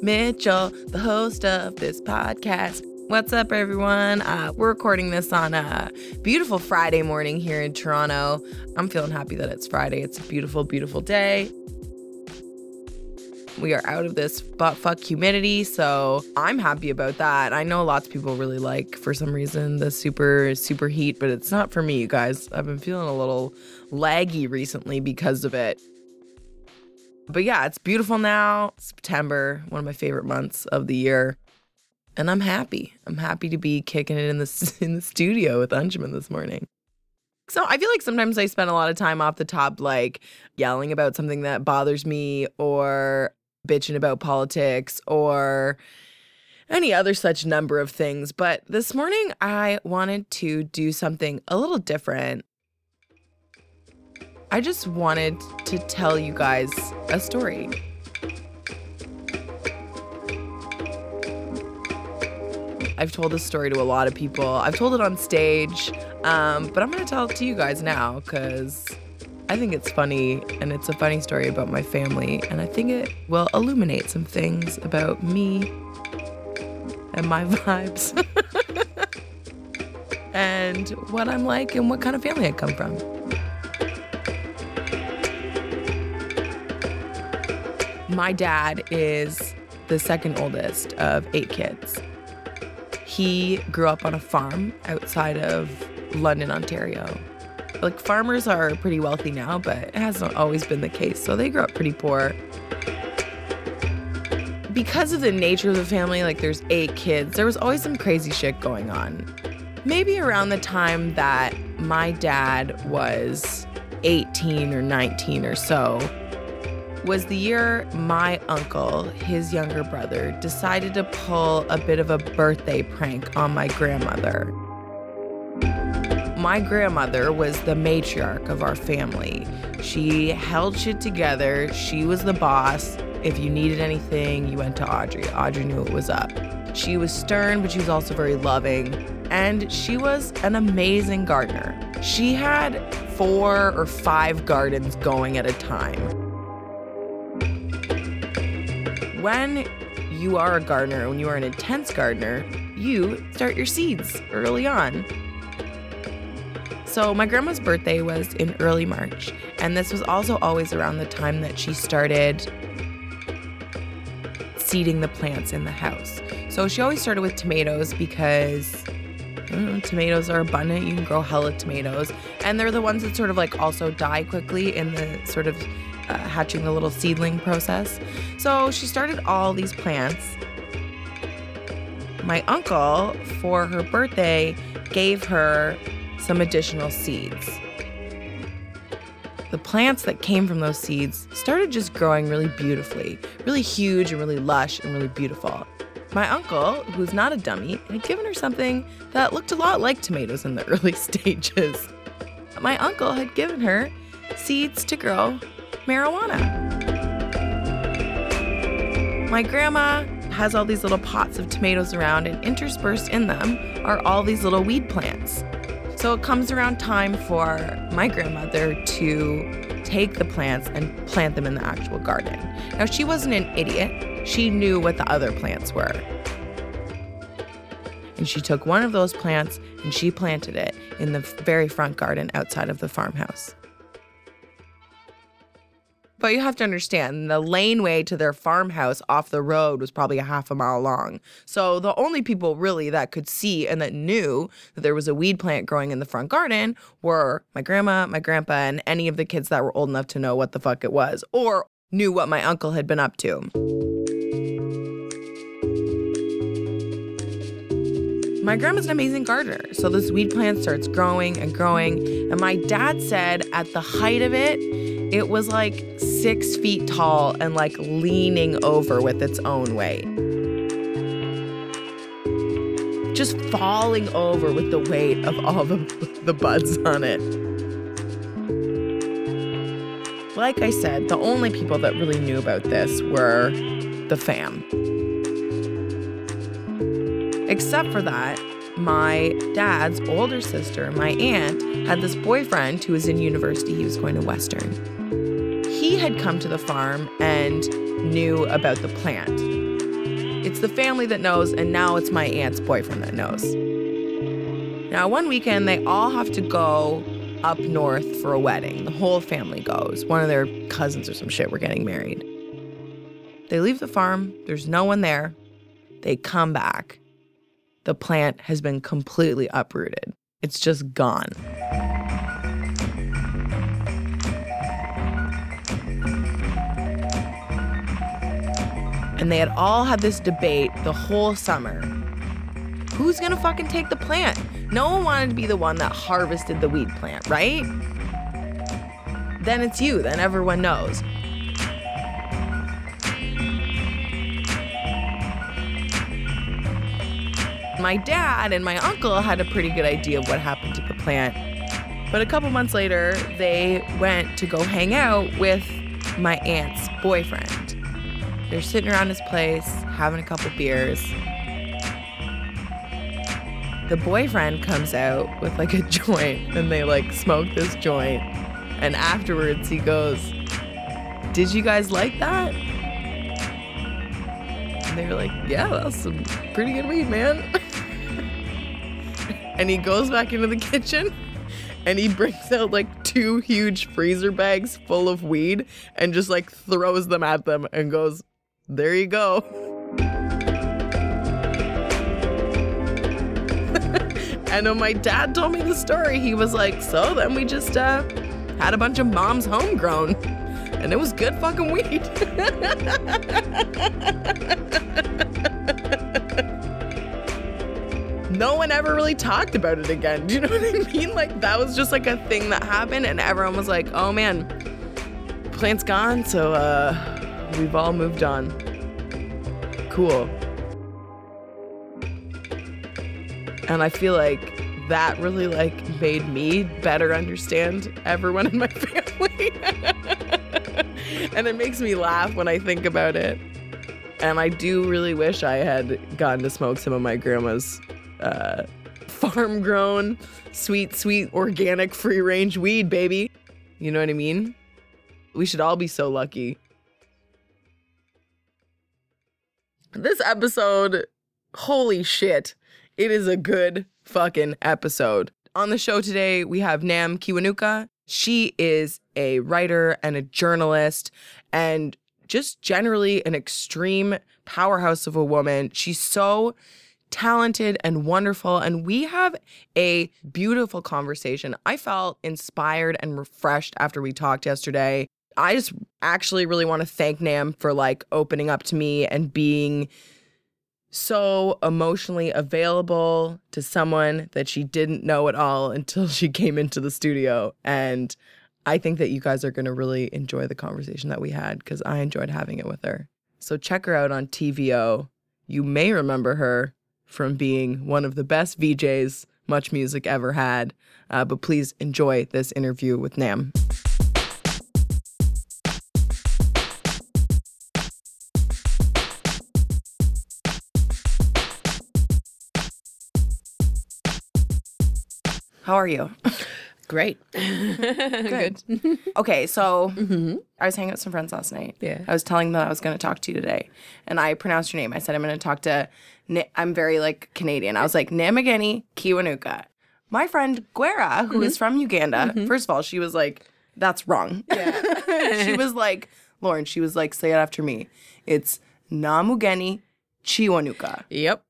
Mitchell, the host of this podcast. What's up, everyone? Uh, we're recording this on a beautiful Friday morning here in Toronto. I'm feeling happy that it's Friday. It's a beautiful, beautiful day. We are out of this butt fuck humidity, so I'm happy about that. I know lots of people really like, for some reason, the super, super heat, but it's not for me, you guys. I've been feeling a little laggy recently because of it. But yeah, it's beautiful now. September, one of my favorite months of the year. And I'm happy. I'm happy to be kicking it in the in the studio with Anjuman this morning. So I feel like sometimes I spend a lot of time off the top, like yelling about something that bothers me or bitching about politics or any other such number of things. But this morning, I wanted to do something a little different. I just wanted to tell you guys a story. I've told this story to a lot of people. I've told it on stage, um, but I'm going to tell it to you guys now because I think it's funny and it's a funny story about my family, and I think it will illuminate some things about me and my vibes and what I'm like and what kind of family I come from. My dad is the second oldest of eight kids. He grew up on a farm outside of London, Ontario like farmers are pretty wealthy now, but it hasn't always been the case. So they grew up pretty poor. Because of the nature of the family, like there's eight kids, there was always some crazy shit going on. Maybe around the time that my dad was 18 or 19 or so, was the year my uncle, his younger brother, decided to pull a bit of a birthday prank on my grandmother my grandmother was the matriarch of our family. She held shit together. She was the boss. If you needed anything, you went to Audrey. Audrey knew it was up. She was stern, but she was also very loving. And she was an amazing gardener. She had four or five gardens going at a time. When you are a gardener, when you are an intense gardener, you start your seeds early on. So, my grandma's birthday was in early March, and this was also always around the time that she started seeding the plants in the house. So, she always started with tomatoes because tomatoes are abundant. You can grow hella tomatoes, and they're the ones that sort of like also die quickly in the sort of uh, hatching the little seedling process. So, she started all these plants. My uncle, for her birthday, gave her some additional seeds. The plants that came from those seeds started just growing really beautifully, really huge and really lush and really beautiful. My uncle, who's not a dummy, had given her something that looked a lot like tomatoes in the early stages. My uncle had given her seeds to grow marijuana. My grandma has all these little pots of tomatoes around, and interspersed in them are all these little weed plants. So it comes around time for my grandmother to take the plants and plant them in the actual garden. Now, she wasn't an idiot, she knew what the other plants were. And she took one of those plants and she planted it in the very front garden outside of the farmhouse. But you have to understand the laneway to their farmhouse off the road was probably a half a mile long. So the only people really that could see and that knew that there was a weed plant growing in the front garden were my grandma, my grandpa, and any of the kids that were old enough to know what the fuck it was or knew what my uncle had been up to. My grandma's an amazing gardener. So this weed plant starts growing and growing. And my dad said at the height of it, it was like six feet tall and like leaning over with its own weight. Just falling over with the weight of all the, the buds on it. Like I said, the only people that really knew about this were the fam. Except for that, my dad's older sister, my aunt, had this boyfriend who was in university. He was going to Western. Had come to the farm and knew about the plant. It's the family that knows, and now it's my aunt's boyfriend that knows. Now, one weekend, they all have to go up north for a wedding. The whole family goes. One of their cousins or some shit were getting married. They leave the farm, there's no one there. They come back. The plant has been completely uprooted, it's just gone. And they had all had this debate the whole summer. Who's gonna fucking take the plant? No one wanted to be the one that harvested the weed plant, right? Then it's you, then everyone knows. My dad and my uncle had a pretty good idea of what happened to the plant. But a couple months later, they went to go hang out with my aunt's boyfriend. They're sitting around his place, having a couple beers. The boyfriend comes out with like a joint and they like smoke this joint. And afterwards, he goes, Did you guys like that? And they were like, Yeah, that's some pretty good weed, man. and he goes back into the kitchen and he brings out like two huge freezer bags full of weed and just like throws them at them and goes, There you go. and when my dad told me the story, he was like, So then we just uh, had a bunch of mom's homegrown. And it was good fucking weed. no one ever really talked about it again. Do you know what I mean? Like that was just like a thing that happened and everyone was like, "Oh man, plant's gone, so uh we've all moved on." Cool. And I feel like that really like made me better understand everyone in my family. and it makes me laugh when I think about it. And I do really wish I had gotten to smoke some of my grandma's uh, farm grown, sweet, sweet, organic, free range weed, baby. You know what I mean? We should all be so lucky. This episode, holy shit, it is a good fucking episode. On the show today, we have Nam Kiwanuka. She is a writer and a journalist and just generally an extreme powerhouse of a woman. She's so talented and wonderful. And we have a beautiful conversation. I felt inspired and refreshed after we talked yesterday. I just actually really want to thank Nam for like opening up to me and being so emotionally available to someone that she didn't know at all until she came into the studio. And I think that you guys are going to really enjoy the conversation that we had because I enjoyed having it with her. So check her out on TVO. You may remember her from being one of the best VJs Much Music ever had. Uh, but please enjoy this interview with Nam. How are you? Great. Good. okay, so mm-hmm. I was hanging out with some friends last night. Yeah. I was telling them I was going to talk to you today, and I pronounced your name. I said I'm going to talk to. I'm very like Canadian. I was like Namageni Kiwanuka. My friend Guerra, who is mm-hmm. from Uganda. Mm-hmm. First of all, she was like, "That's wrong." Yeah. she was like, Lauren. She was like, "Say it after me." It's Namugeni Chiwanuka. Yep.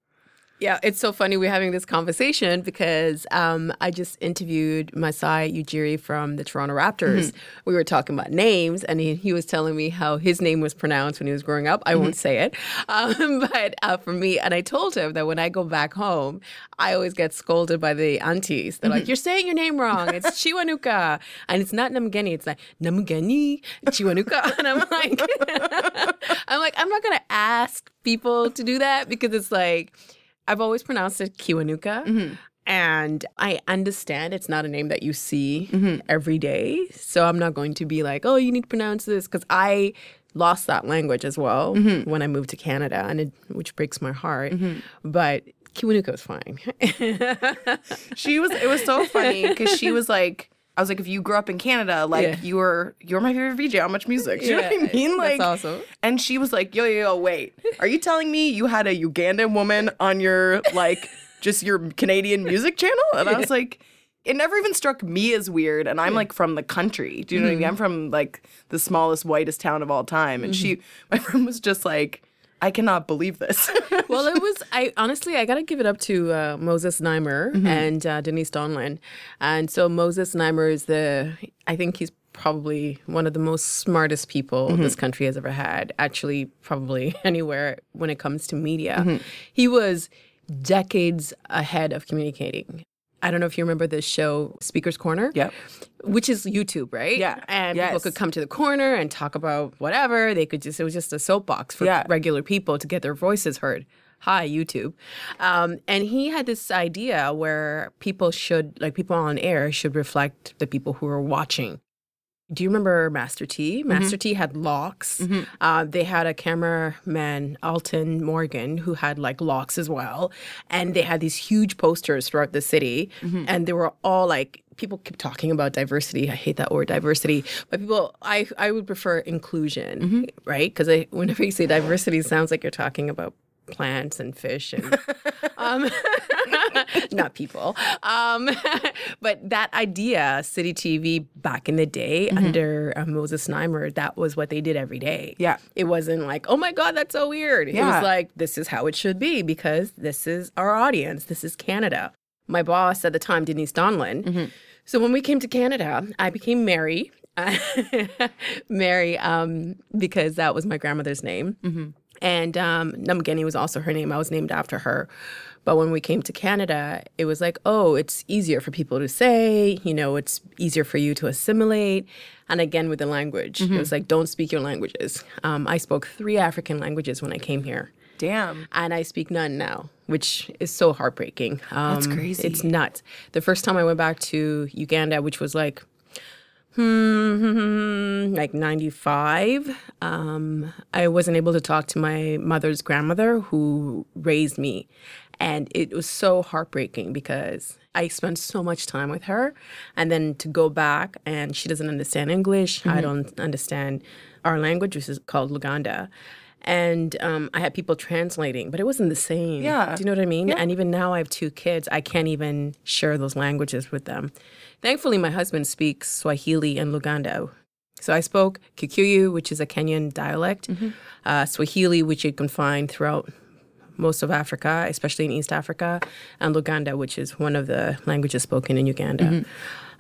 Yeah, it's so funny we're having this conversation because um, I just interviewed Masai Ujiri from the Toronto Raptors. We were talking about names, and he, he was telling me how his name was pronounced when he was growing up. I won't say it, um, but uh, for me, and I told him that when I go back home, I always get scolded by the aunties. They're like, "You're saying your name wrong. It's Chiwanuka, and it's not Namugeni. It's like Namugeni Chiwanuka." And I'm like, I'm like, I'm not gonna ask people to do that because it's like. I've always pronounced it Kiwanuka. Mm-hmm. And I understand it's not a name that you see mm-hmm. every day. So I'm not going to be like, oh, you need to pronounce this. Because I lost that language as well mm-hmm. when I moved to Canada, and it, which breaks my heart. But Kiwanuka was fine. she was. It was so funny because she was like. I was like, if you grew up in Canada, like Yeah. you were, you're my favorite VJ How Much Music. Do you know what I Yeah, mean? Like, that's awesome. And she was like, yo, yo, yo, wait, are you telling me you had a Ugandan woman on your like, just your Canadian music channel? And I was like, it never even struck me as weird. And I'm like from the country. Do you know what I mean? Mm-hmm. I'm from like the smallest, whitest town of all time. And she, my friend was just like, I cannot believe this. well, it was. I honestly, I got to give it up to uh, Moses Znaimer and uh, Denise Donlan. And so Moses Znaimer is the. I think he's probably one of the most smartest people this country has ever had. Actually, probably anywhere when it comes to media, he was decades ahead of communicating. I don't know if you remember this show, Speaker's Corner. Yep. Which is YouTube, right? Yeah. And people could come to the corner and talk about whatever. They could just, it was just a soapbox for Yeah. regular people to get their voices heard. Hi, YouTube. Um, and he had this idea where people should, like people on air, should reflect the people who are watching. Do you remember Master T? Mm-hmm. Master T had locks. Mm-hmm. Uh, they had a cameraman, Alton Morgan, who had like locks as well. And they had these huge posters throughout the city. Mm-hmm. And they were all like, people keep talking about diversity. I hate that word, diversity. But people, I, I would prefer inclusion, right? Because I whenever you say diversity, it sounds like you're talking about plants and fish and um, not people. Um, but that idea, City TV back in the day under uh, Moses Znaimer, that was what they did every day. Yeah. It wasn't like, oh my God, that's so weird. It was like, this is how it should be because this is our audience. This is Canada. My boss at the time, Denise Donlan. So when we came to Canada, I became Mary. Mary, um, because that was my grandmother's name. And um, Namgeni was also her name. I was named after her. But when we came to Canada, it was like, oh, it's easier for people to say, you know, it's easier for you to assimilate. And again, with the language, it was like, don't speak your languages. Um, I spoke three African languages when I came here. Damn. And I speak none now, which is so heartbreaking. Um, That's crazy. It's nuts. The first time I went back to Uganda, which was like, hmm, like 95, um, I wasn't able to talk to my mother's grandmother who raised me. And it was so heartbreaking because I spent so much time with her. And then to go back and she doesn't understand English, Mm-hmm. I don't understand our language, which is called Luganda. And um, I had people translating, but it wasn't the same. Yeah. Do you know what I mean? And even now I have two kids. I can't even share those languages with them. Thankfully, my husband speaks Swahili and Luganda. So I spoke Kikuyu, which is a Kenyan dialect, uh, Swahili, which you can find throughout most of Africa, especially in East Africa, and Luganda, which is one of the languages spoken in Uganda.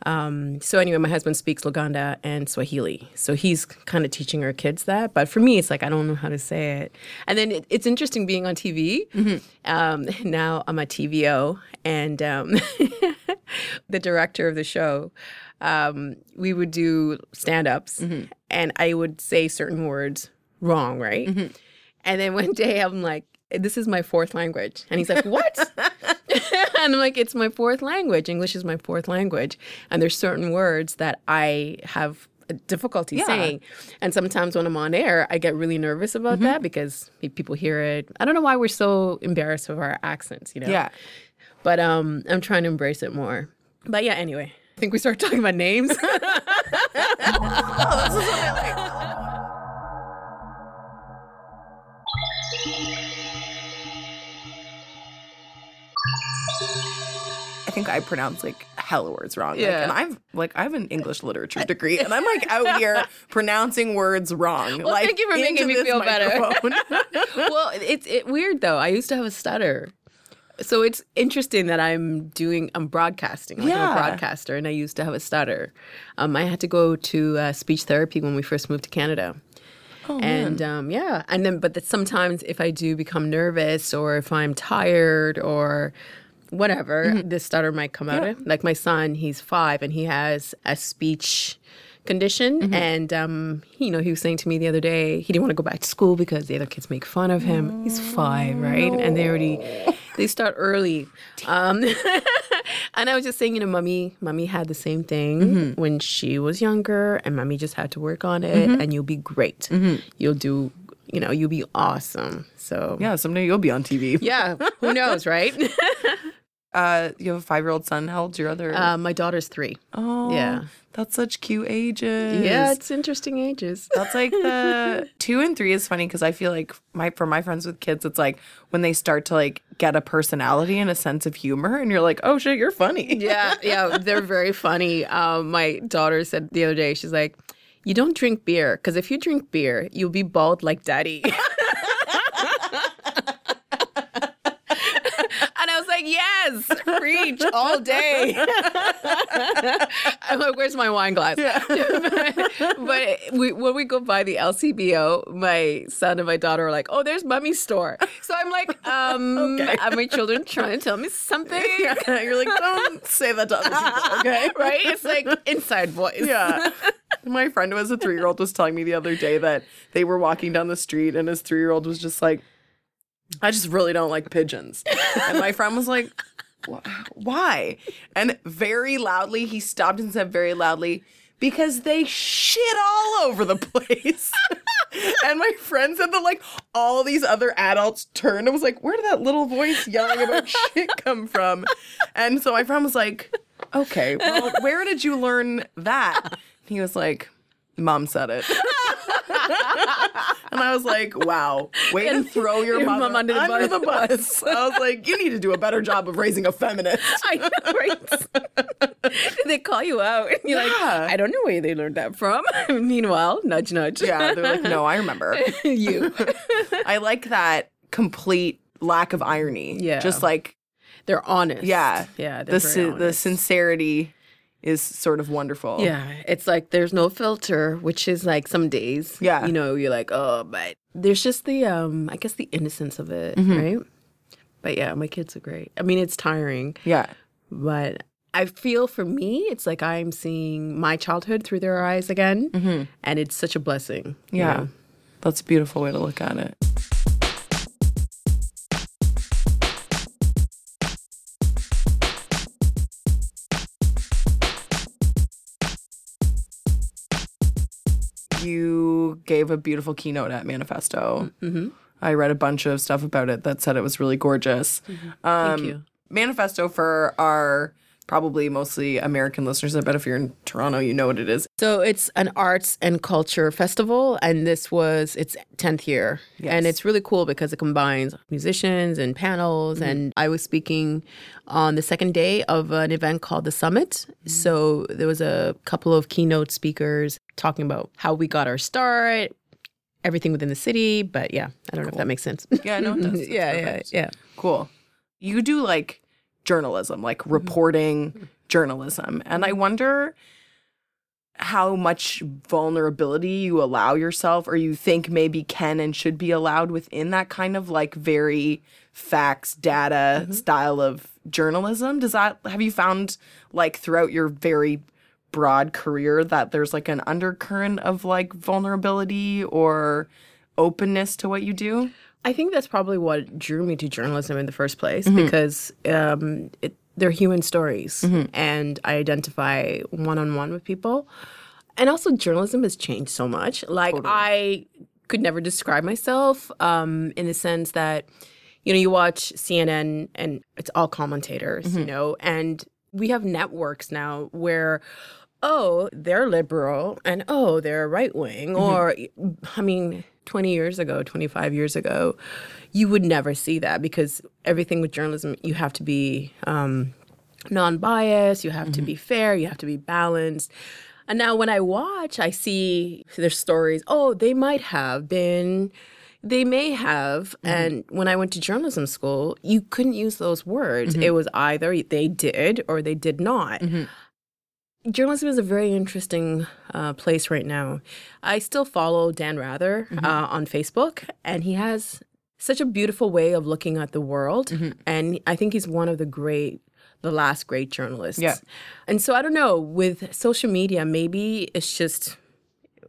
Um, so anyway, my husband speaks Luganda and Swahili, so he's kind of teaching our kids that. But for me, it's like I don't know how to say it. And then it, it's interesting being on TV. Um, now I'm a TVO, and um, the director of the show, um, we would do stand-ups, and I would say certain words wrong, right? And then one day I'm like, this is my fourth language. And he's like, what? and I'm like, it's my fourth language. English is my fourth language. And there's certain words that I have difficulty Yeah. saying. And sometimes when I'm on air, I get really nervous about Mm-hmm. that because people hear it. I don't know why we're so embarrassed of our accents, you know? Yeah. But um, I'm trying to embrace it more. But yeah, anyway, I think we start talking about names. Oh, this is what I like. Think I pronounce like hella words wrong. Like, Yeah. and I've like I have an English literature degree, and I'm like out here pronouncing words wrong. Well, like, thank you for making me feel better. well, it's it weird though. I used to have a stutter. So it's interesting that I'm doing, I'm broadcasting, like I'm a broadcaster, and I used to have a stutter. Um, I had to go to uh, speech therapy when we first moved to Canada. Oh, and um, yeah, and then, but that sometimes if I do become nervous or if I'm tired or whatever, Mm-hmm. this stutter might come out. of Like my son, he's five and he has a speech condition. Mm-hmm. And, um, he, you know, he was saying to me the other day, he didn't want to go back to school because the other kids make fun of him. He's five, right? And they already, they start early. Um, and I was just saying, you know, mommy, mommy had the same thing Mm-hmm. when she was younger and mommy just had to work on it and you'll be great. Mm-hmm. You'll do you know, you'll be awesome. So Yeah, someday you'll be on TV. yeah, who knows, right? Uh, you have a five year old son. How old's your other? uh, my daughter's three. oh, yeah. That's such cute ages. Yeah, it's interesting ages. That's like the two and three is funny because I feel like my for my friends with kids, it's like when they start to like get a personality and a sense of humor, and you're like, oh shit, you're funny. yeah, yeah, they're very funny. Um, my daughter said the other day, she's like, "You don't drink beer because if you drink beer, you'll be bald like daddy." and I was like, "Yes, preach all day." I'm like, "Where's my wine glass?" but we, when we go by the LCBO, my son and my daughter are like, "Oh, there's mummy's store." So I'm like, um, Okay. "Are my children trying to tell me something?" you're like, don't say that to other people, okay? right? It's like inside voice. Yeah. My friend who has a three year old was telling me the other day that they were walking down the street and his three year old was just like, I just really don't like pigeons. And my friend was like, Why? And very loudly, he stopped and said very loudly, Because they shit all over the place. and my friend said that, like, all these other adults turned and was like, Where did that little voice yelling about shit come from? And so my friend was like, Okay, well, where did you learn that? He was like, Mom said it. and I was like, wow, way to throw your, your mom under the the bus. I was like, you need to do a better job of raising a feminist. I know, right? they call you out. And you're Yeah. like, I don't know where they learned that from. Meanwhile, nudge, nudge. Yeah, they're like, no, I remember. you. I like that complete lack of irony. Yeah. Just like, They're honest. yeah. Yeah. They're The, very sin- the sincerity is sort of wonderful. Yeah, it's like there's no filter, which is like some days. Yeah. You know, you're like, oh, but there's just the um I guess the innocence of it, Mm-hmm. right? But yeah, my kids are great. I mean, it's tiring, Yeah. but I feel for me, it's like I'm seeing my childhood through their eyes again. And it's such a blessing. you Yeah. know? That's a beautiful way to look at it. You gave a beautiful keynote at Manifesto. Mm-hmm. I read a bunch of stuff about it that said it was really gorgeous. Um, Thank you. Manifesto for our probably mostly American listeners. I bet if you're in Toronto, you know what it is. So it's an arts and culture festival, and this was its 10th year. And it's really cool because it combines musicians and panels. Mm-hmm. And I was speaking on the second day of an event called the Summit. Mm-hmm. So there was a couple of keynote speakers talking about how we got our start, everything within the city. But yeah, I don't know if that makes sense. Yeah, no, it does. Yeah, yeah, yeah. Cool. You do like journalism, like Mm-hmm. reporting journalism. And I wonder how much vulnerability you allow yourself or you think maybe can and should be allowed within that kind of like very facts data Mm-hmm. style of journalism does that have you found like throughout your very broad career that there's like an undercurrent of like vulnerability or openness to what you do I think that's probably what drew me to journalism in the first place because um, it, they're human stories and I identify one on one with people. And also, journalism has changed so much. Like, I could never describe myself um, in the sense that, you know, you watch CNN and it's all commentators, you know, and we have networks now where, oh, they're liberal and oh, they're right wing. Or, I mean, 20 years ago, 25 years ago, you would never see that because everything with journalism, you have to be um, non biased, you have to be mm-hmm. fair, you have to be balanced. And now when I watch, I see their stories. Oh, they might have been, they may have. Mm-hmm. And when I went to journalism school, you couldn't use those words. Mm-hmm. It was either they did or they did not. Journalism is a very interesting uh, place right now. I still follow Dan Rather uh, on Facebook, and he has such a beautiful way of looking at the world. And I think he's one of the great, the last great journalists. Yeah. And so I don't know, with social media, maybe it's just,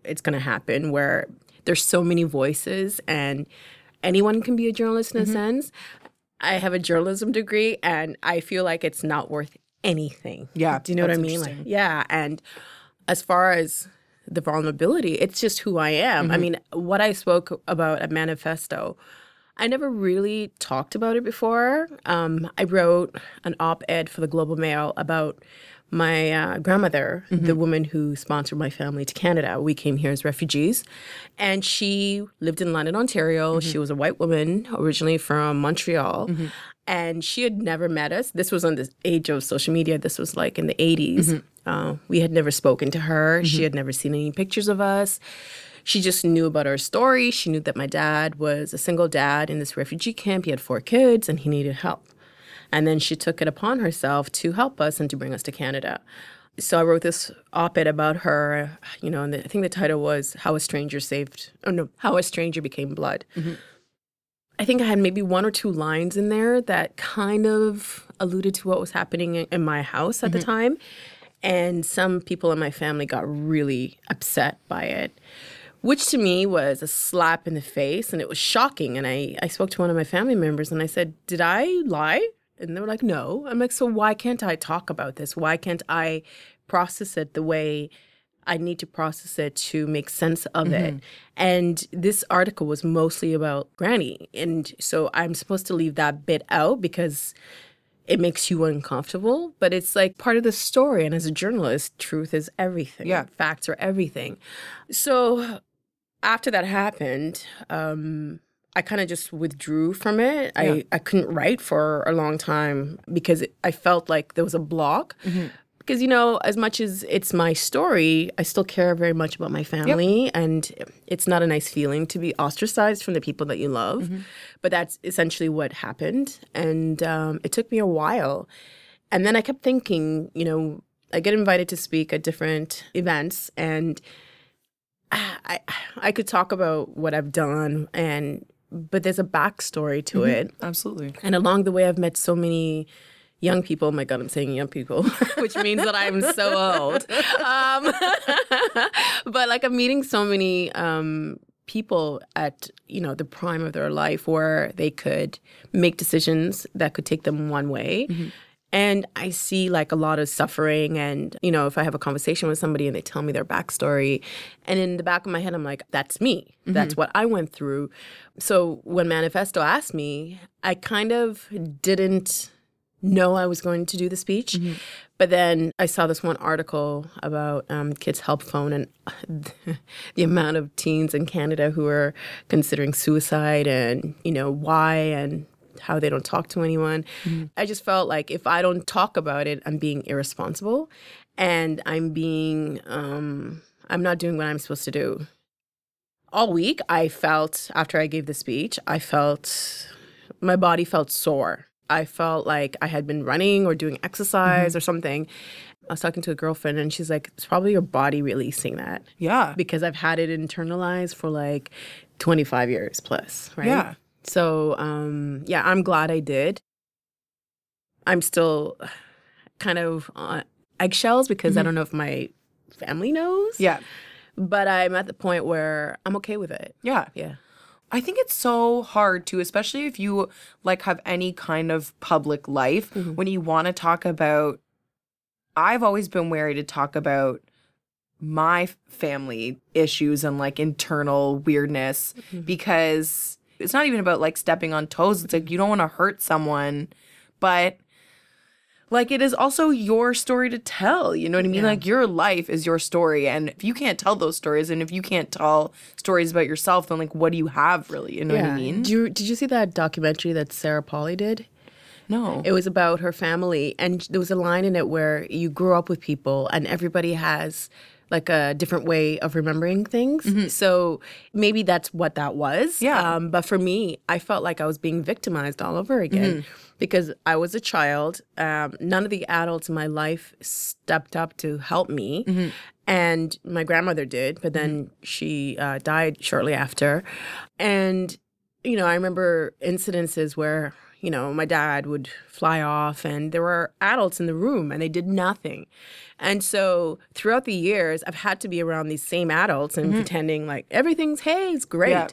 it's going to happen where there's so many voices and anyone can be a journalist in a sense. I have a journalism degree and I feel like it's not worth anything. Yeah, Do you know what I mean? Like, yeah. And as far as the vulnerability. It's just who I am. I mean, what I spoke about at Manifesto, I never really talked about it before. Um, I wrote an op ed for the Globe and Mail about my uh, grandmother, the mm-hmm. woman who sponsored my family to Canada. We came here as refugees. And she lived in London, Ontario. She mm-hmm. was a white woman, originally from Montreal. Mm-hmm. And she had never met us. This was on the age of social media. This was like in the 80s. Uh, we had never spoken to her. She had never seen any pictures of us. She just knew about our story. She knew that my dad was a single dad in this refugee camp. He had four kids and he needed help. And then she took it upon herself to help us and to bring us to Canada. So I wrote this op-ed about her, you know, and the, I think the title was "How a Stranger Saved." Oh no, "How a Stranger Became Blood." Mm-hmm. I think I had maybe one or two lines in there that kind of alluded to what was happening in, in my house at the mm-hmm. time, and some people in my family got really upset by it which to me was a slap in the face and it was shocking and I, I spoke to one of my family members and i said did i lie and they were like no i'm like so why can't i talk about this why can't i process it the way i need to process it to make sense of it and this article was mostly about granny and so i'm supposed to leave that bit out because it makes you uncomfortable, but it's like part of the story. And as a journalist, truth is everything. Yeah. Facts are everything. So after that happened, um, I kind of just withdrew from it. I, I couldn't write for a long time because it, I felt like there was a block. Mm-hmm. Because, you know, as much as it's my story, I still care very much about my family. And it's not a nice feeling to be ostracized from the people that you love. Mm-hmm. But that's essentially what happened. And um, it took me a while. And then I kept thinking, you know, I get invited to speak at different events and ah, I I could talk about what I've done and but there's a backstory to it. Absolutely. And along the way I've met so many young people. Oh my God, I'm saying young people, which means that I'm so old. Um, but like I'm meeting so many um, people at you know the prime of their life where they could make decisions that could take them one way. And I see like a lot of suffering. And, you know, if I have a conversation with somebody and they tell me their backstory, and in the back of my head, I'm like, that's me. That's what I went through. So when Manifesto asked me, I kind of didn't know I was going to do the speech. But then I saw this one article about um, Kids Help Phone and the amount of teens in Canada who are considering suicide and, you know, why and how they don't talk to anyone. I just felt like if I don't talk about it, I'm being irresponsible and I'm being, um, I'm not doing what I'm supposed to do. All week, I felt, after I gave the speech, I felt, my body felt sore. I felt like I had been running or doing exercise or something. I was talking to a girlfriend and she's like, it's probably your body releasing that Yeah. because I've had it internalized for like 25 years plus, right? Yeah. So, um, yeah, I'm glad I did. I'm still kind of on eggshells because I mm-hmm. don't know if my family knows. Yeah. But I'm at the point where I'm okay with it. Yeah. Yeah. I think it's so hard too, especially if you like have any kind of public life mm-hmm. when you want to talk about. I've always been wary to talk about my family issues and like internal weirdness mm-hmm. because it's not even about like stepping on toes. It's like you don't want to hurt someone, but like it is also your story to tell. You know what I mean? Yeah. Like your life is your story. And if you can't tell those stories and if you can't tell stories about yourself, then like what do you have really? You know what I mean? Did you, did you see that documentary that Sarah Polley did? No. It was about her family, and there was a line in it where you grew up with people, and everybody has like a different way of remembering things. So maybe that's what that was. Yeah. Um, but for me, I felt like I was being victimized all over again because I was a child. Um, none of the adults in my life stepped up to help me. And my grandmother did, but then she uh, died shortly after. And you know, I remember incidences where, you know, my dad would fly off and there were adults in the room and they did nothing. And so throughout the years, I've had to be around these same adults and mm-hmm. pretending like everything's, hey, it's great. Yeah.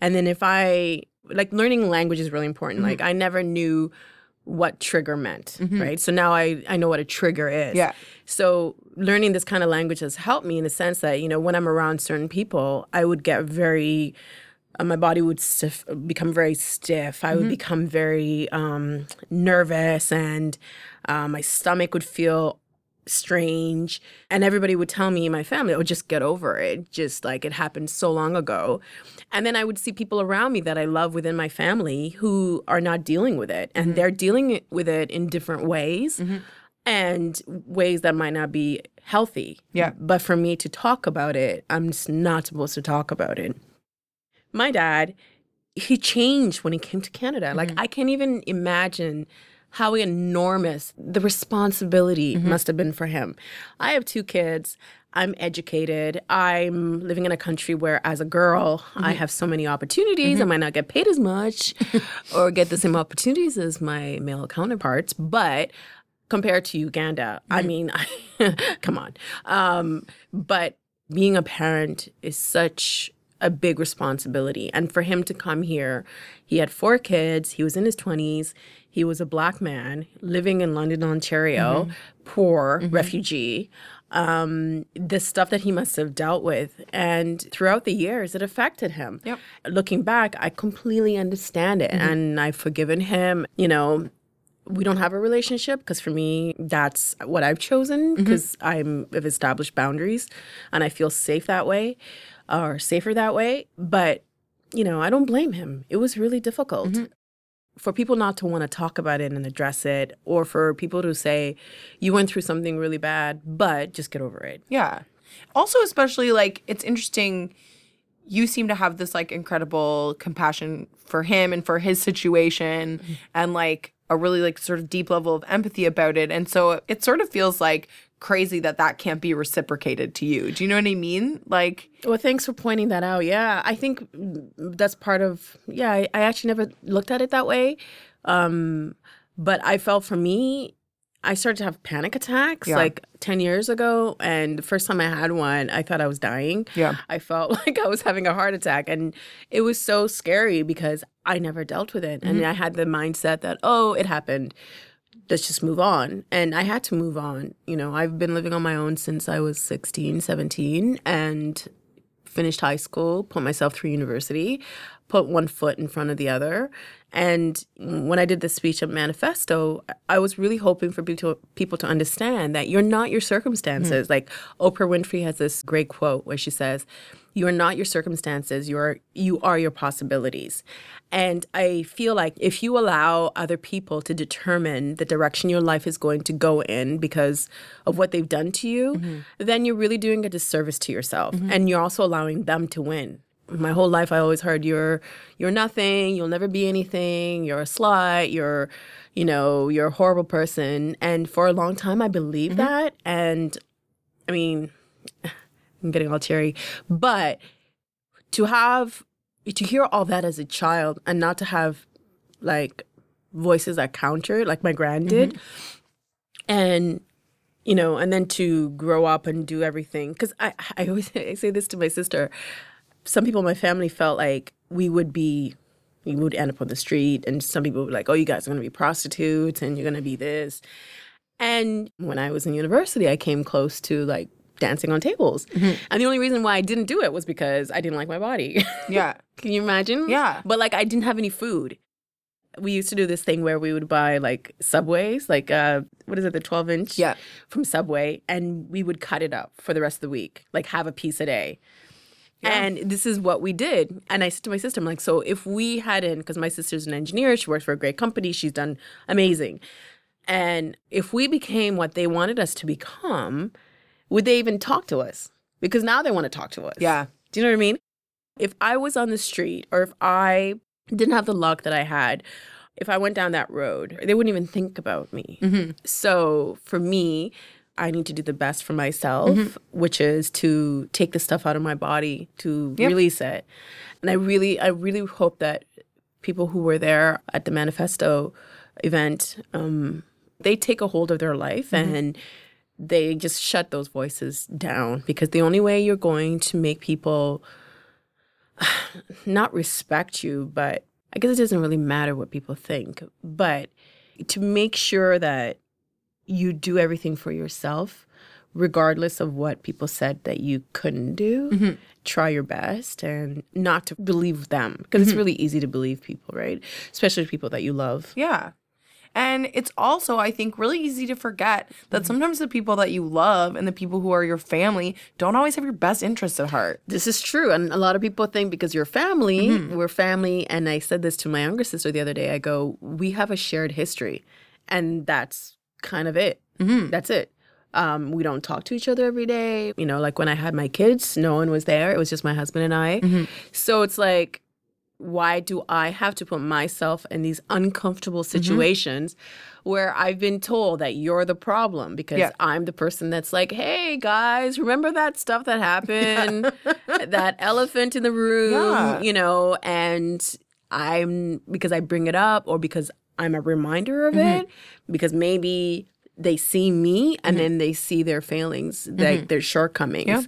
And then if I, like, learning language is really important. Mm-hmm. Like, I never knew what trigger meant, mm-hmm. right? So now I, I know what a trigger is. Yeah. So learning this kind of language has helped me in the sense that, you know, when I'm around certain people, I would get very, uh, my body would stiff, become very stiff. I would become very um, nervous and uh, my stomach would feel strange. And everybody would tell me my family, oh, just get over it. Just like it happened so long ago. And then I would see people around me that I love within my family who are not dealing with it. And they're dealing with it in different ways and ways that might not be healthy. Yeah. But for me to talk about it, I'm just not supposed to talk about it. My dad, he changed when he came to Canada. Like mm-hmm. I can't even imagine how enormous the responsibility mm-hmm. must have been for him. I have two kids. I'm educated. I'm living in a country where, as a girl, I mm-hmm. have so many opportunities. I might not get paid as much or get the same opportunities as my male counterparts, but compared to Uganda, I mean, come on. Um, but being a parent is such a big responsibility. And for him to come here, he had four kids, he was in his 20s, he was a black man living in London, Ontario, mm-hmm. poor mm-hmm. refugee. Um, the stuff that he must have dealt with. And throughout the years, it affected him. Yep. Looking back, I completely understand it. Mm-hmm. And I've forgiven him. You know, we don't have a relationship because for me that's what i've chosen because i'm have established boundaries and i feel safe that way or safer that way but you know i don't blame him it was really difficult mm-hmm. for people not to want to talk about it and address it or for people to say you went through something really bad but just get over it Yeah. Also, especially like it's interesting. You seem to have this like incredible compassion for him and for his situation, mm-hmm. and like a really like sort of deep level of empathy about it. And so it sort of feels like crazy that that can't be reciprocated to you. Do you know what I mean? Like, Well, thanks for pointing that out. Yeah, I think that's part of. Yeah, I, I actually never looked at it that way, um, but I felt for me, I started to have panic attacks Yeah. like ten years ago, and the first time I had one, I thought I was dying. Yeah. I felt like I was having a heart attack, and it was so scary because I never dealt with it, and I had the mindset that oh, it happened. Let's just move on. And I had to move on. You know, I've been living on my own since I was 16, 17, and finished high school, put myself through university, put one foot in front of the other. And when I did the speech at Manifesto, I was really hoping for people people to understand that you're not your circumstances. Hmm. Like Oprah Winfrey has this great quote where she says, "You are not your circumstances. You are you are your possibilities." And I feel like if you allow other people to determine the direction your life is going to go in because of what they've done to you, mm-hmm. then you're really doing a disservice to yourself. Mm-hmm. And you're also allowing them to win. My whole life I always heard you're you're nothing, you'll never be anything, you're a slut, you're you know, you're a horrible person. And for a long time I believed mm-hmm. that. And I mean, I'm getting all teary. But to have to hear all that as a child and not to have like voices that counter like my grand did mm-hmm. and you know and then to grow up and do everything because I, I always I say this to my sister some people in my family felt like we would be we would end up on the street and some people were like oh you guys are going to be prostitutes and you're going to be this and when i was in university i came close to like dancing on tables and the only reason why i didn't do it was because i didn't like my body yeah, Can you imagine? Yeah. But like I didn't have any food. We used to do this thing where we would buy like subways, like uh what is it, the twelve inch Yeah. from Subway, and we would cut it up for the rest of the week. Like have a piece a day. And this is what we did. And I said to my sister, I'm like, so if we hadn't, because my sister's an engineer, she works for a great company, she's done amazing. And if we became what they wanted us to become, would they even talk to us? Because now they want to talk to us. yeah, Do you know what I mean? If I was on the street or if I didn't have the luck that I had, if I went down that road, they wouldn't even think about me. Mm-hmm. So for me, I need to do the best for myself, which is to take the stuff out of my body, to Yep. release it. And I really, I really hope that people who were there at the manifesto event, um, they take a hold of their life and they just shut those voices down because the only way you're going to make people not respect you, but I guess it doesn't really matter what people think, but to make sure that you do everything for yourself, regardless of what people said that you couldn't do. Mm-hmm. Try your best and not to believe them because it's mm-hmm. really easy to believe people, right? Especially people that you love. Yeah. And it's also, I think, really easy to forget that mm-hmm. sometimes the people that you love and the people who are your family don't always have your best interests at heart. This is true. And a lot of people think because you're family, we're family. And I said this to my younger sister the other day I go, we have a shared history. And that's kind of it. Mm-hmm. That's it. Um, we don't talk to each other every day. You know, like when I had my kids, no one was there. It was just my husband and I. Mm-hmm. So it's like, why do I have to put myself in these uncomfortable mm-hmm. situations where I've been told that you're the problem because Yeah. I'm the person that's like, hey guys, remember that stuff that happened? that elephant in the room, Yeah. you know, and I'm because I bring it up or because I'm a reminder of it, because maybe they see me and then they see their failings, like their shortcomings Yeah.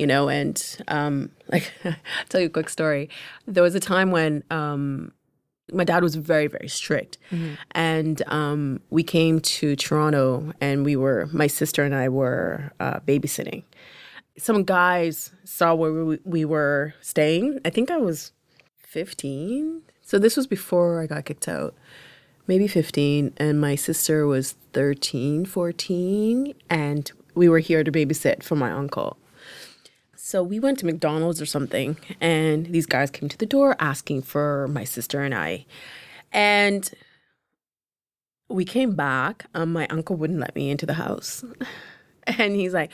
you know and um like I'll tell you a quick story. There was a time when um my dad was very very strict and um we came to toronto and we were my sister and i were uh, babysitting. Some guys saw where we, we were staying. I think i was 15 so this was before i got kicked out maybe 15 and my sister was 13 14 and we were here to babysit for my uncle so we went to McDonald's or something, and these guys came to the door asking for my sister and I. And we came back. Um, my uncle wouldn't let me into the house. And he's like,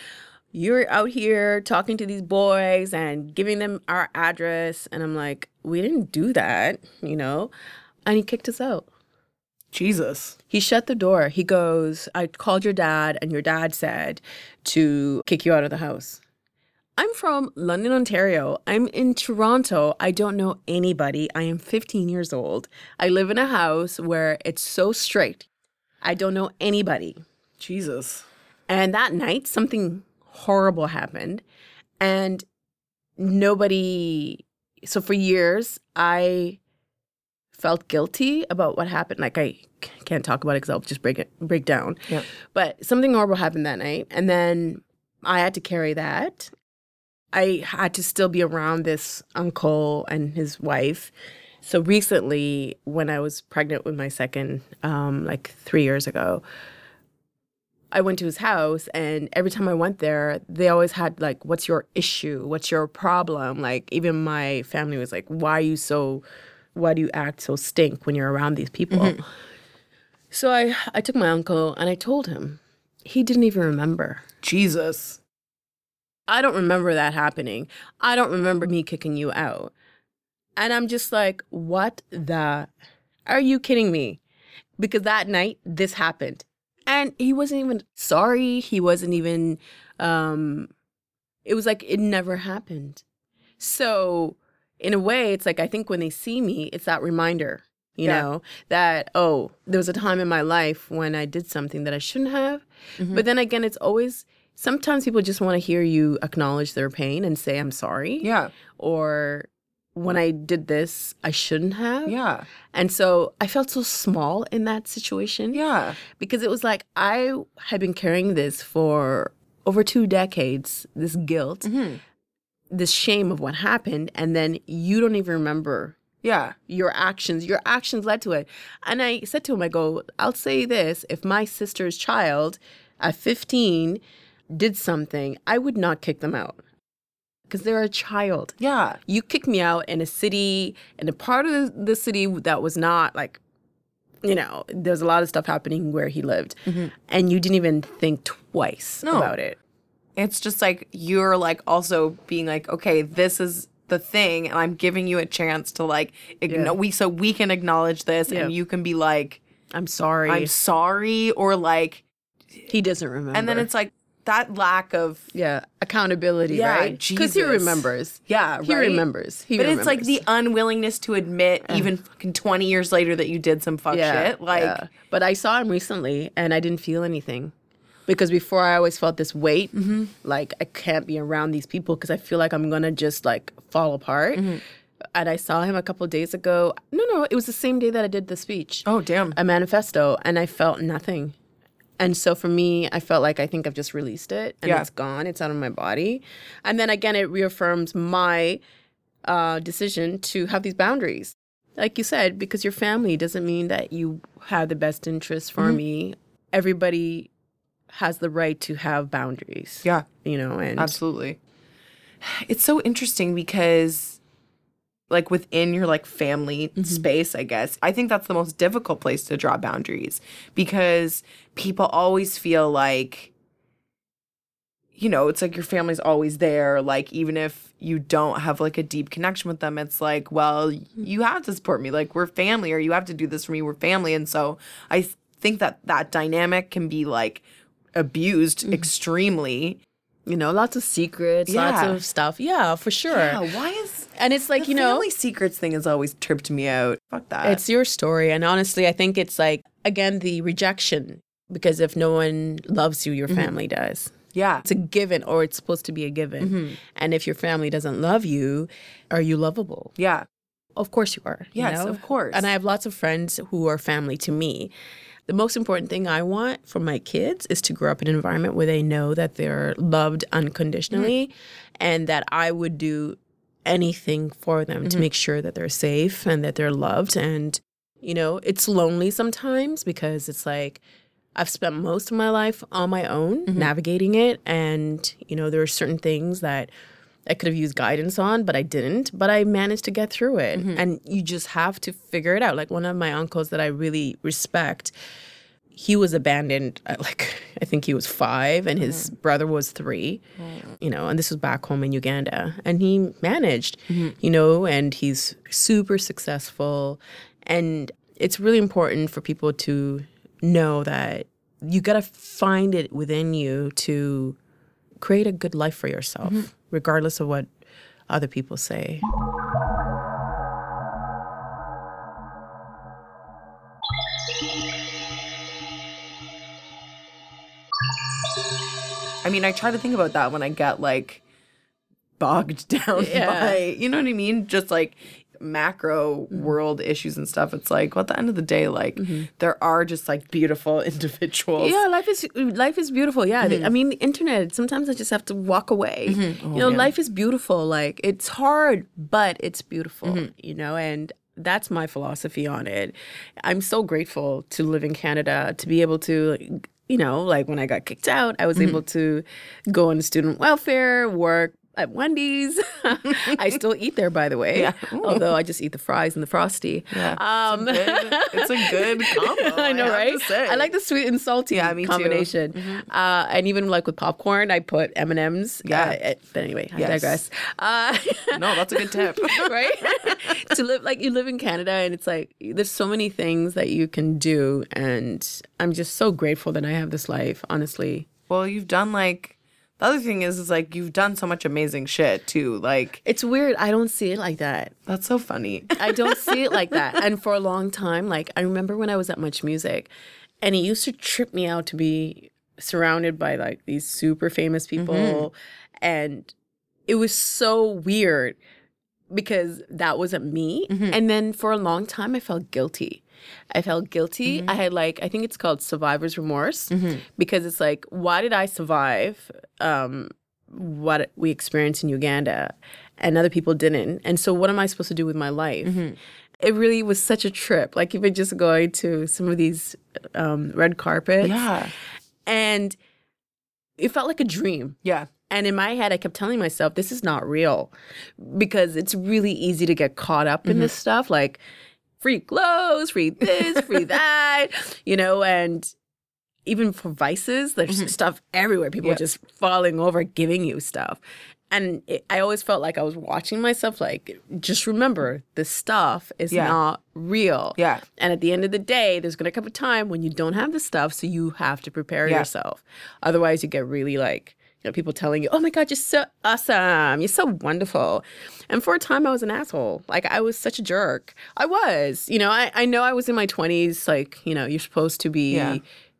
You're out here talking to these boys and giving them our address. And I'm like, We didn't do that, you know? And he kicked us out. Jesus. He shut the door. He goes, I called your dad, and your dad said to kick you out of the house. I'm from London, Ontario. I'm in Toronto. I don't know anybody. I am 15 years old. I live in a house where it's so strict. I don't know anybody. Jesus. And that night, something horrible happened. And nobody, so for years, I felt guilty about what happened. Like, I can't talk about it because I'll just break it, break down. Yep. But something horrible happened that night. And then I had to carry that. I had to still be around this uncle and his wife. So recently, when I was pregnant with my second, um, like three years ago, I went to his house, and every time I went there, they always had like, "What's your issue? What's your problem?" Like, even my family was like, "Why are you so? Why do you act so stink when you're around these people?" So I, I took my uncle and I told him. He didn't even remember. Jesus. I don't remember that happening. I don't remember me kicking you out. And I'm just like, what the? Are you kidding me? Because that night, this happened. And he wasn't even sorry. He wasn't even, um, it was like it never happened. So, in a way, it's like I think when they see me, it's that reminder, you Yeah. know, that, oh, there was a time in my life when I did something that I shouldn't have. But then again, it's always, sometimes people just want to hear you acknowledge their pain and say, I'm sorry. Yeah. Or when I did this, I shouldn't have. Yeah. And so I felt so small in that situation Yeah. because it was like I had been carrying this for over two decades this guilt, Mm-hmm. This shame of what happened. And then you don't even remember Yeah. your actions. Your actions led to it. And I said to him, I go, I'll say this if my sister's child at 15 did something, I would not kick them out because they're a child. Yeah. You kicked me out in a city, in a part of the city that was not like, you know, there's a lot of stuff happening where he lived. Mm-hmm. And you didn't even think twice No. about it. It's just like you're like also being like, okay, this is the thing, and I'm giving you a chance to like, Yeah. we so we can acknowledge this, Yeah. and you can be like, I'm sorry. I'm sorry, or like, he doesn't remember. and then it's like that lack of yeah, accountability, Yeah, right? Because he remembers. yeah, He right? remembers. He but it's like the unwillingness to admit, eh. even fucking 20 years later, that you did some fuck shit. Like, yeah. but I saw him recently and I didn't feel anything. Because before I always felt this weight, Mm-hmm. like I can't be around these people because I feel like I'm gonna just like fall apart. Mm-hmm. and I saw him a couple days ago. No, no, it was the same day that I did the speech, Oh damn. a manifesto, and I felt nothing. And so for me, I felt like I think I've just released it and Yeah. it's gone. It's out of my body. And then again, it reaffirms my uh, decision to have these boundaries. Like you said, because your family doesn't mean that you have the best interest for Mm-hmm. me. Everybody has the right to have boundaries. yeah. You know, and Absolutely. It's so interesting because like within your like family mm-hmm. space, I guess. I think that's the most difficult place to draw boundaries because people always feel like you know, it's like your family's always there like even if you don't have like a deep connection with them, it's like, well, mm-hmm. you have to support me. Like we're family or you have to do this for me. We're family. And so I think that that dynamic can be like abused extremely you know, lots of secrets, lots of stuff. Yeah, for sure. Yeah, why is And it's like, you know, family secrets thing has always tripped me out. Fuck that. It's your story. And honestly, I think it's like, again, the rejection. Because if no one loves you, your family does. yeah. It's a given, or it's supposed to be a given. Hmm. And if your family doesn't love you, are you lovable? Yeah. Of course you are. you Yes, know? of course. And I have lots of friends who are family to me. The most important thing I want for my kids is to grow up in an environment where they know that they're loved unconditionally mm-hmm. and that I would do anything for them to mm-hmm. make sure that they're safe and that they're loved. And, you know, it's lonely sometimes because it's like, I've spent most of my life on my own mm-hmm. navigating it. And, you know, there are certain things that I could have used guidance on, but I didn't. But I managed to get through it. Mm-hmm. And you just have to figure it out. Like one of my uncles that I really respect, he was abandoned at like, I think he was five and his mm-hmm. brother was three, you know, and this was back home in Uganda. And he managed, mm-hmm. you know, and he's super successful. And it's really important for people to know that you got to find it within you to create a good life for yourself, regardless of what other people say. I mean, I try to think about that when I get like bogged down Yeah. by, you know what I mean? Just like macro mm-hmm. world issues and stuff. It's like, well, at the end of the day, like mm-hmm. there are just like beautiful individuals. Yeah, life is life is beautiful. Yeah, I mm-hmm. mean, the internet. Sometimes I just have to walk away. you oh, know, life is beautiful. Like it's hard, but it's beautiful. You know, and that's my philosophy on it. I'm so grateful to live in Canada to be able to. You know, like when I got kicked out, I was able to go on student welfare, work at Wendy's. I still eat there, by the way. Yeah. Although I just eat the fries and the frosty. Yeah. Um, It's a good combo. I know, to right? I like the sweet and salty Yeah, too. Mm-hmm. combination. Uh, and even like with popcorn, I put M and M's. Yeah. but anyway, I Yes. digress. Uh, No, that's a good tip. right? to live like you live in Canada, and it's like there's so many things that you can do, and I'm just so grateful that I have this life. Honestly, Well, you've done like the other thing is is like you've done so much amazing shit too. Like it's weird. I don't see it like that. that's so funny. I don't see it like that. And for a long time, like I remember when I was at Much Music, and it used to trip me out to be surrounded by like these super famous mm-hmm. people, and it was so weird because that wasn't me. Mm-hmm. And then for a long time, I felt guilty. I felt guilty. I had like I think it's called survivor's remorse because it's like why did I survive um, what we experienced in Uganda and other people didn't? And so what am I supposed to do with my life? It really was such a trip. Like even just going to some of these um, red carpets, Yeah. and it felt like a dream. Yeah. And in my head, I kept telling myself, this is not real because it's really easy to get caught up in this stuff like free clothes, free this, free that, you know, and even for vices, there's mm-hmm. stuff everywhere. People are just falling over, giving you stuff. And it, I always felt like I was watching myself, like, just remember this stuff is Yeah. not real. Yeah. And at the end of the day, there's going to come a time when you don't have the stuff, so you have to prepare Yeah. yourself. Otherwise, you get really like, know, people telling you, "Oh my God, you're so awesome, you're so wonderful," and for a time, I was an asshole. Like I was such a jerk. I was, you know, I I know I was in my twenties. Like you know, you're supposed to be Yeah.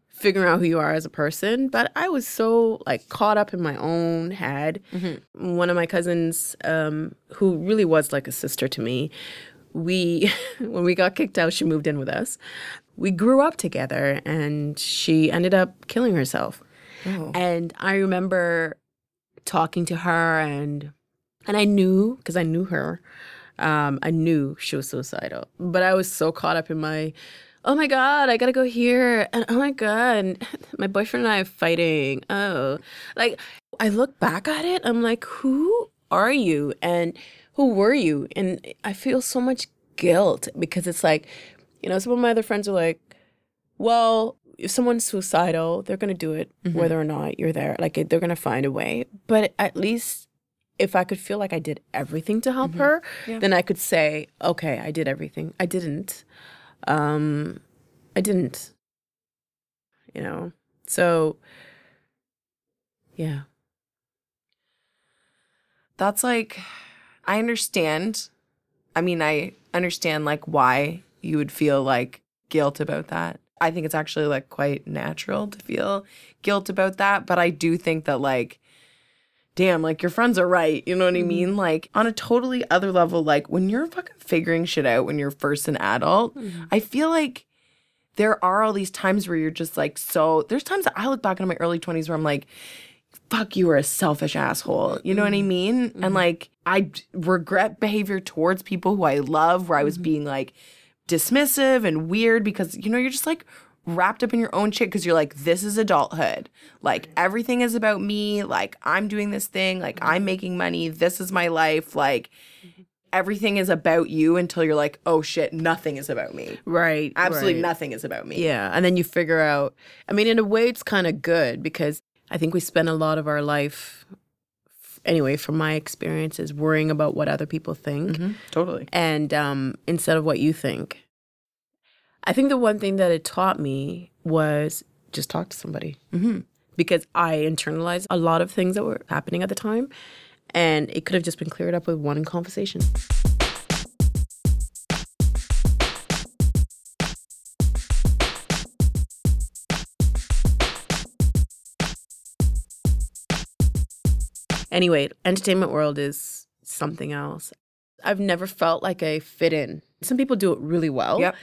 figuring out who you are as a person. But I was so like caught up in my own head. One of my cousins, um, who really was like a sister to me, we when we got kicked out, she moved in with us. We grew up together, and she ended up killing herself. Oh. And I remember talking to her, and and I knew because I knew her. Um, I knew she was suicidal, but I was so caught up in my, oh my god, I gotta go here, and oh my god, my boyfriend and I are fighting. Oh, like I look back at it, I'm like, who are you, and who were you? And I feel so much guilt because it's like, you know, some of my other friends are like, well, if someone's suicidal, they're gonna do it whether or not you're there. Like they're gonna find a way. But at least if I could feel like I did everything to help her, Yeah. then I could say, okay, I did everything. I didn't. Um, I didn't. You know. So. Yeah. That's like, I understand. I mean, I understand like why you would feel like guilt about that. I think it's actually like quite natural to feel guilt about that. But I do think that like, damn, like your friends are right. You know what I mm-hmm. mean? Like on a totally other level, like when you're fucking figuring shit out when you're first an adult, mm-hmm. I feel like there are all these times where you're just like so there's times that I look back in my early 20s where I'm like, fuck you were a selfish asshole. You know what I mm-hmm. mean? And like I regret behavior towards people who I love where I was being like dismissive and weird because you know you're just like wrapped up in your own shit because you're like this is adulthood. Like everything is about me, like I'm doing this thing, like I'm making money, this is my life, like everything is about you until you're like, "Oh shit, nothing is about me." Right. Absolutely right. nothing is about me. Yeah. And then you figure out, I mean, in a way, it's kind of good because I think we spend a lot of our life, anyway, from my experiences, worrying about what other people think Mhm, totally. and um, instead of what you think. I think the one thing that it taught me was just talk to somebody Mhm. because I internalized a lot of things that were happening at the time. And it could have just been cleared up with one conversation. Anyway, entertainment world is something else. I've never felt like I fit in. Some people do it really well, Yep.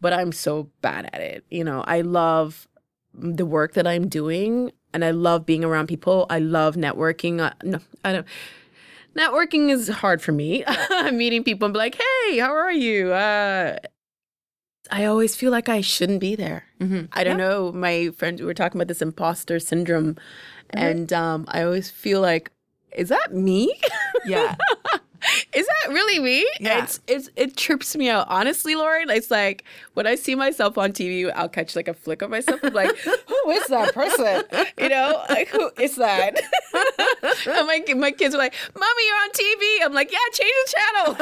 but I'm so bad at it. You know, I love the work that I'm doing and I love being around people. I love networking. Uh, no, I don't. Networking is hard for me. I'm meeting people and be like, "Hey, how are you?" Uh, I always feel like I shouldn't be there. Mhm. I don't know. My friends we were talking about this imposter syndrome, and um, I always feel like, is that me? Yeah. is that really me? Yeah. It's it's it trips me out. Honestly, Lauren, it's like when I see myself on TV, I'll catch like a flick of myself. I'm like, who is that person? You know, like who is that? and my my kids are like, Mommy, you're on TV. I'm like, yeah, change the channel.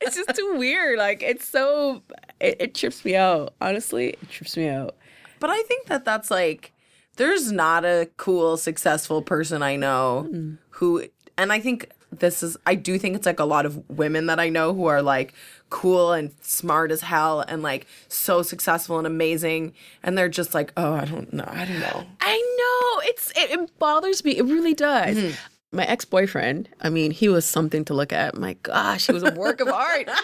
it's just too weird. Like it's so it, it trips me out. Honestly, it trips me out. But I think that that's like, there's not a cool, successful person I know hmm. who, and I think this is, I do think it's like a lot of women that I know who are like cool and smart as hell and like so successful and amazing. And they're just like, oh, I don't know. I don't know. I know it's it, it bothers me. It really does. Mm-hmm. My ex boyfriend, I mean, he was something to look at. My gosh, he was a work of art.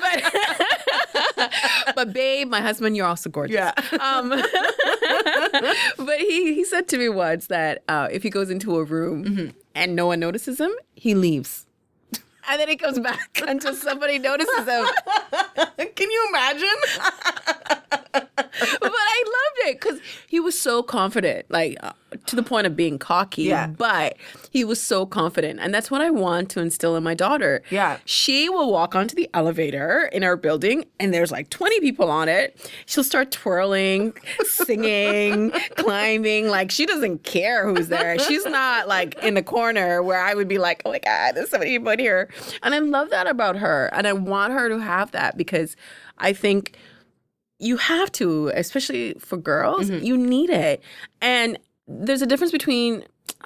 But, but babe, my husband, you're also gorgeous. Yeah. Um, but he he said to me once that uh, if he goes into a room and no one notices him, he leaves. And then he comes back until somebody notices him. Can you imagine? but it because he was so confident, like uh, to the point of being cocky. Yeah. But he was so confident. And that's what I want to instill in my daughter. Yeah. She will walk onto the elevator in our building and there's like 20 people on it. She'll start twirling, singing, climbing. Like she doesn't care who's there. She's not like in the corner where I would be like, oh my God, there's so many people here. And I love that about her. And I want her to have that because I think you have to, especially for girls, mm-hmm. you need it. And there's a difference between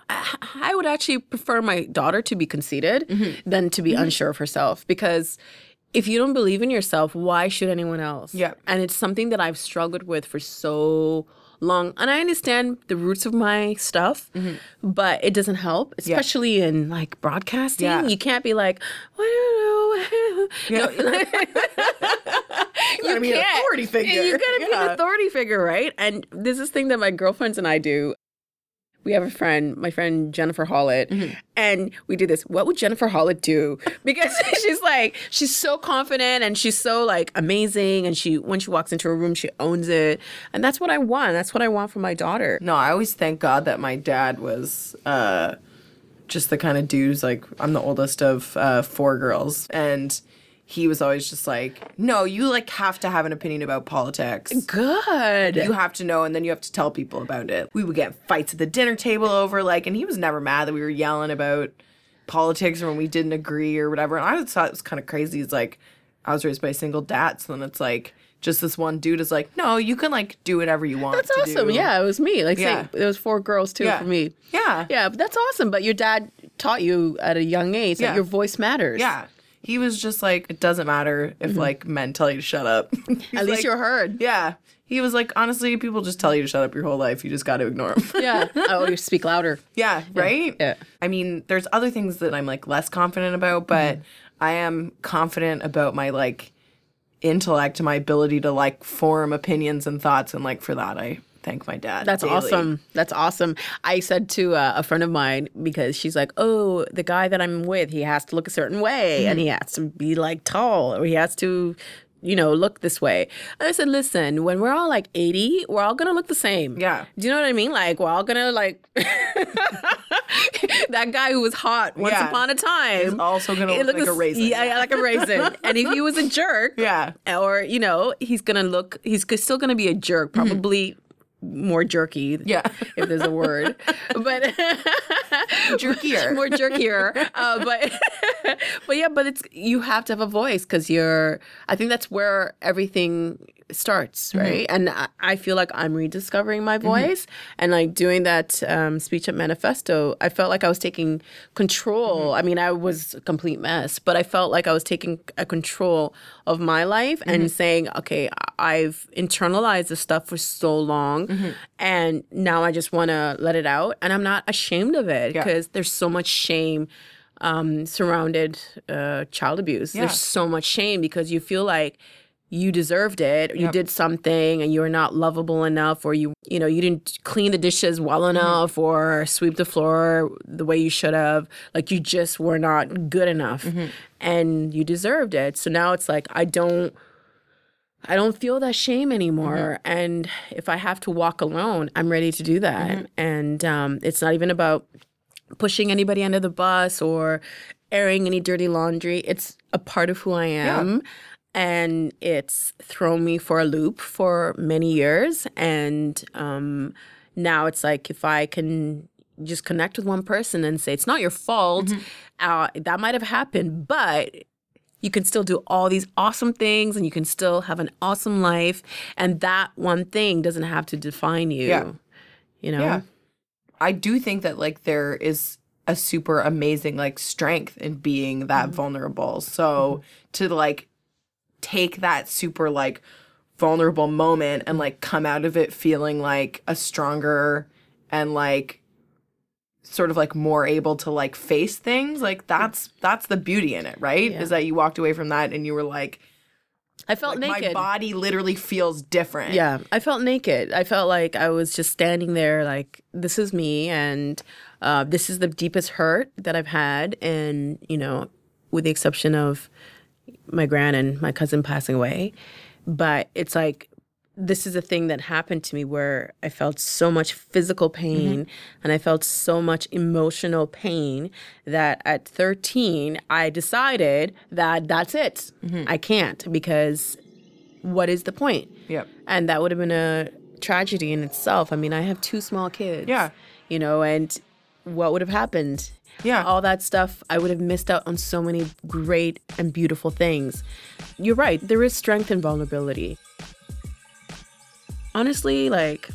I would actually prefer my daughter to be conceited mm-hmm. than to be mm-hmm. unsure of herself because if you don't believe in yourself, why should anyone else? Yeah. And it's something that I've struggled with for so long. And I understand the roots of my stuff, mm-hmm. but it doesn't help, especially in like broadcasting. Yeah. You can't be like, well, I don't know. No, you gotta be an can't. authority figure. You gotta be an authority figure, right? And there's this thing that my girlfriends and I do. We have a friend, my friend Jennifer Hollett, Mm-hmm. and we do this. What would Jennifer Hollett do? Because she's like, she's so confident and she's so like amazing, and she when she walks into a room, she owns it, and that's what I want. That's what I want for my daughter. No, I always thank God that my dad was uh, just the kind of dudes like, I'm the oldest of uh, four girls. And he was always just like, no, you like have to have an opinion about politics. Good. You have to know, and then you have to tell people about it. We would get fights at the dinner table over like, and he was never mad that we were yelling about politics or when we didn't agree or whatever. And I just thought it was kind of crazy. It's like I was raised by a single dad, so then it's like just this one dude is like, no, you can like do whatever you want. That's awesome. do." Yeah, it was me. Like, Yeah. say, there was four girls too Yeah. for me. yeah, Yeah, but that's awesome. But your dad taught you at a young age Yeah. that your voice matters. Yeah. He was just like, it doesn't matter if like men tell you to shut up. Mm-hmm. At least you're heard. Yeah. He was like, honestly, people just tell you to shut up your whole life. You just got to ignore them. Yeah. oh, you speak louder. yeah. Right? Yeah. I mean, there's other things that I'm like less confident about, but Mm-hmm. I am confident about my like intellect and my ability to like form opinions and thoughts. And like for that, I thank my dad. That's daily. awesome. That's awesome. I said to uh, a friend of mine because she's like, "Oh, the guy that I'm with, he has to look a certain way, and he Mm-hmm. has to be like tall, or he has to." You know, look this way. And I said, listen, when we're all like 80, we're all gonna look the same. Yeah. Do you know what I mean? Like, we're all gonna like that guy who was hot once Yeah. upon a time. He's also gonna It look like a, a raisin. Yeah, yeah, like a raisin. and if he was a jerk, Yeah. or you know he's gonna look he's still gonna be a jerk probably more jerky. Yeah. if there's a word but Jerkier. more jerkier uh, but but yeah but it's you have to have a voice because you're i think that's where everything starts right? And I, feel like i'm rediscovering my voice. And like doing that um, speech at manifesto i felt like i was taking control. I mean i was a complete mess but i felt like i was taking a control of my life and saying okay i've internalized this stuff for so long and now i just want to let it out. And i'm not ashamed of it Yeah. because there's so much shame um, surrounded uh, child abuse. Yeah. There's so much shame because you feel like you deserved it, or you did something, and you were not lovable enough, or you you know you didn't clean the dishes well Mm-hmm. enough, or sweep the floor the way you should have. Like you just were not good enough, Mm-hmm. and you deserved it. So now it's like I don't. I don't feel that shame anymore. Mm-hmm. And if I have to walk alone, I'm ready to do that. Mm-hmm. And um, it's not even about pushing anybody under the bus or airing any dirty laundry. It's a part of who I am. And it's thrown me for a loop for many years. And um, now it's like if I can just connect with one person and say, it's not your fault, uh, that might have happened, but you can still do all these awesome things and you can still have an awesome life. And that one thing doesn't have to define you. Yeah. You know? Yeah. I do think that like there is a super amazing like strength in being that vulnerable. So to like take that super like vulnerable moment and like come out of it feeling like a stronger and like sort of like more able to like face things like that's that's the beauty in it right Yeah. is that you walked away from that and you were like, I felt like my naked. body literally feels different Yeah, I felt naked. I felt like I was just standing there, like this is me, and uh, this is the deepest hurt that I've had, and you know, with the exception of my grand and my cousin passing away, but it's like this is a thing that happened to me where I felt so much physical pain mm-hmm. and I felt so much emotional pain that at 13 I decided that that's it. Mm-hmm. I can't because what is the point? Yep. And that would have been a tragedy in itself. I mean, I have two small kids. Yeah. You know, and what would have happened? Yeah. All that stuff, I would have missed out on so many great and beautiful things. You're right. There is strength in vulnerability. Honestly, like,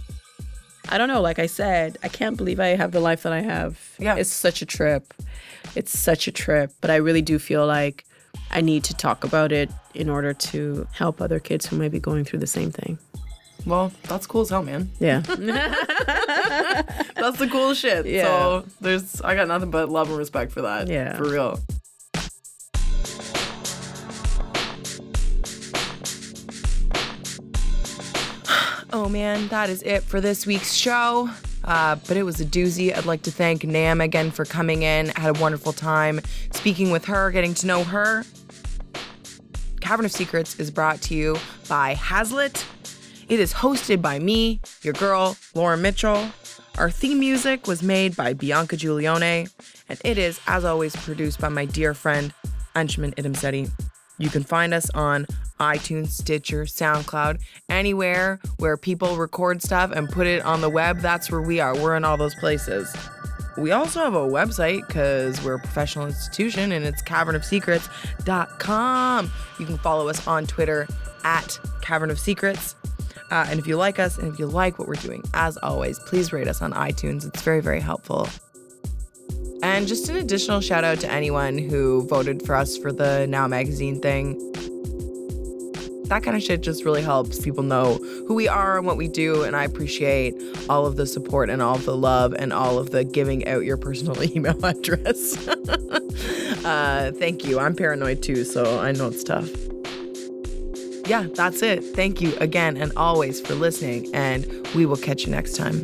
I don't know. Like I said, I can't believe I have the life that I have. Yeah. It's such a trip. It's such a trip. But I really do feel like I need to talk about it in order to help other kids who might be going through the same thing. Well, that's cool as hell, man. Yeah. That's the coolest shit. Yeah. So there's I got nothing but love and respect for that. Yeah. For real. Oh man, that is it for this week's show. Uh, but it was a doozy. I'd like to thank Nam again for coming in. I had a wonderful time speaking with her, getting to know her. Cavern of Secrets is brought to you by Hazlitt. It is hosted by me, your girl, Laura Mitchell. Our theme music was made by Bianca Giulione, and it is, as always, produced by my dear friend, Anshuman Iddamsetty. You can find us on iTunes, Stitcher, SoundCloud, anywhere where people record stuff and put it on the web. That's where we are. We're in all those places. We also have a website because we're a professional institution and it's cavernofsecrets.com. You can follow us on Twitter at Cavern of Secrets. Uh, and if you like us and if you like what we're doing, as always, please rate us on iTunes. It's very, very helpful. And just an additional shout out to anyone who voted for us for the Now Magazine thing. That kind of shit just really helps people know who we are and what we do. And I appreciate all of the support and all of the love and all of the giving out your personal email address. uh, thank you. I'm paranoid too, so I know it's tough. Yeah, that's it. Thank you again and always for listening, and we will catch you next time.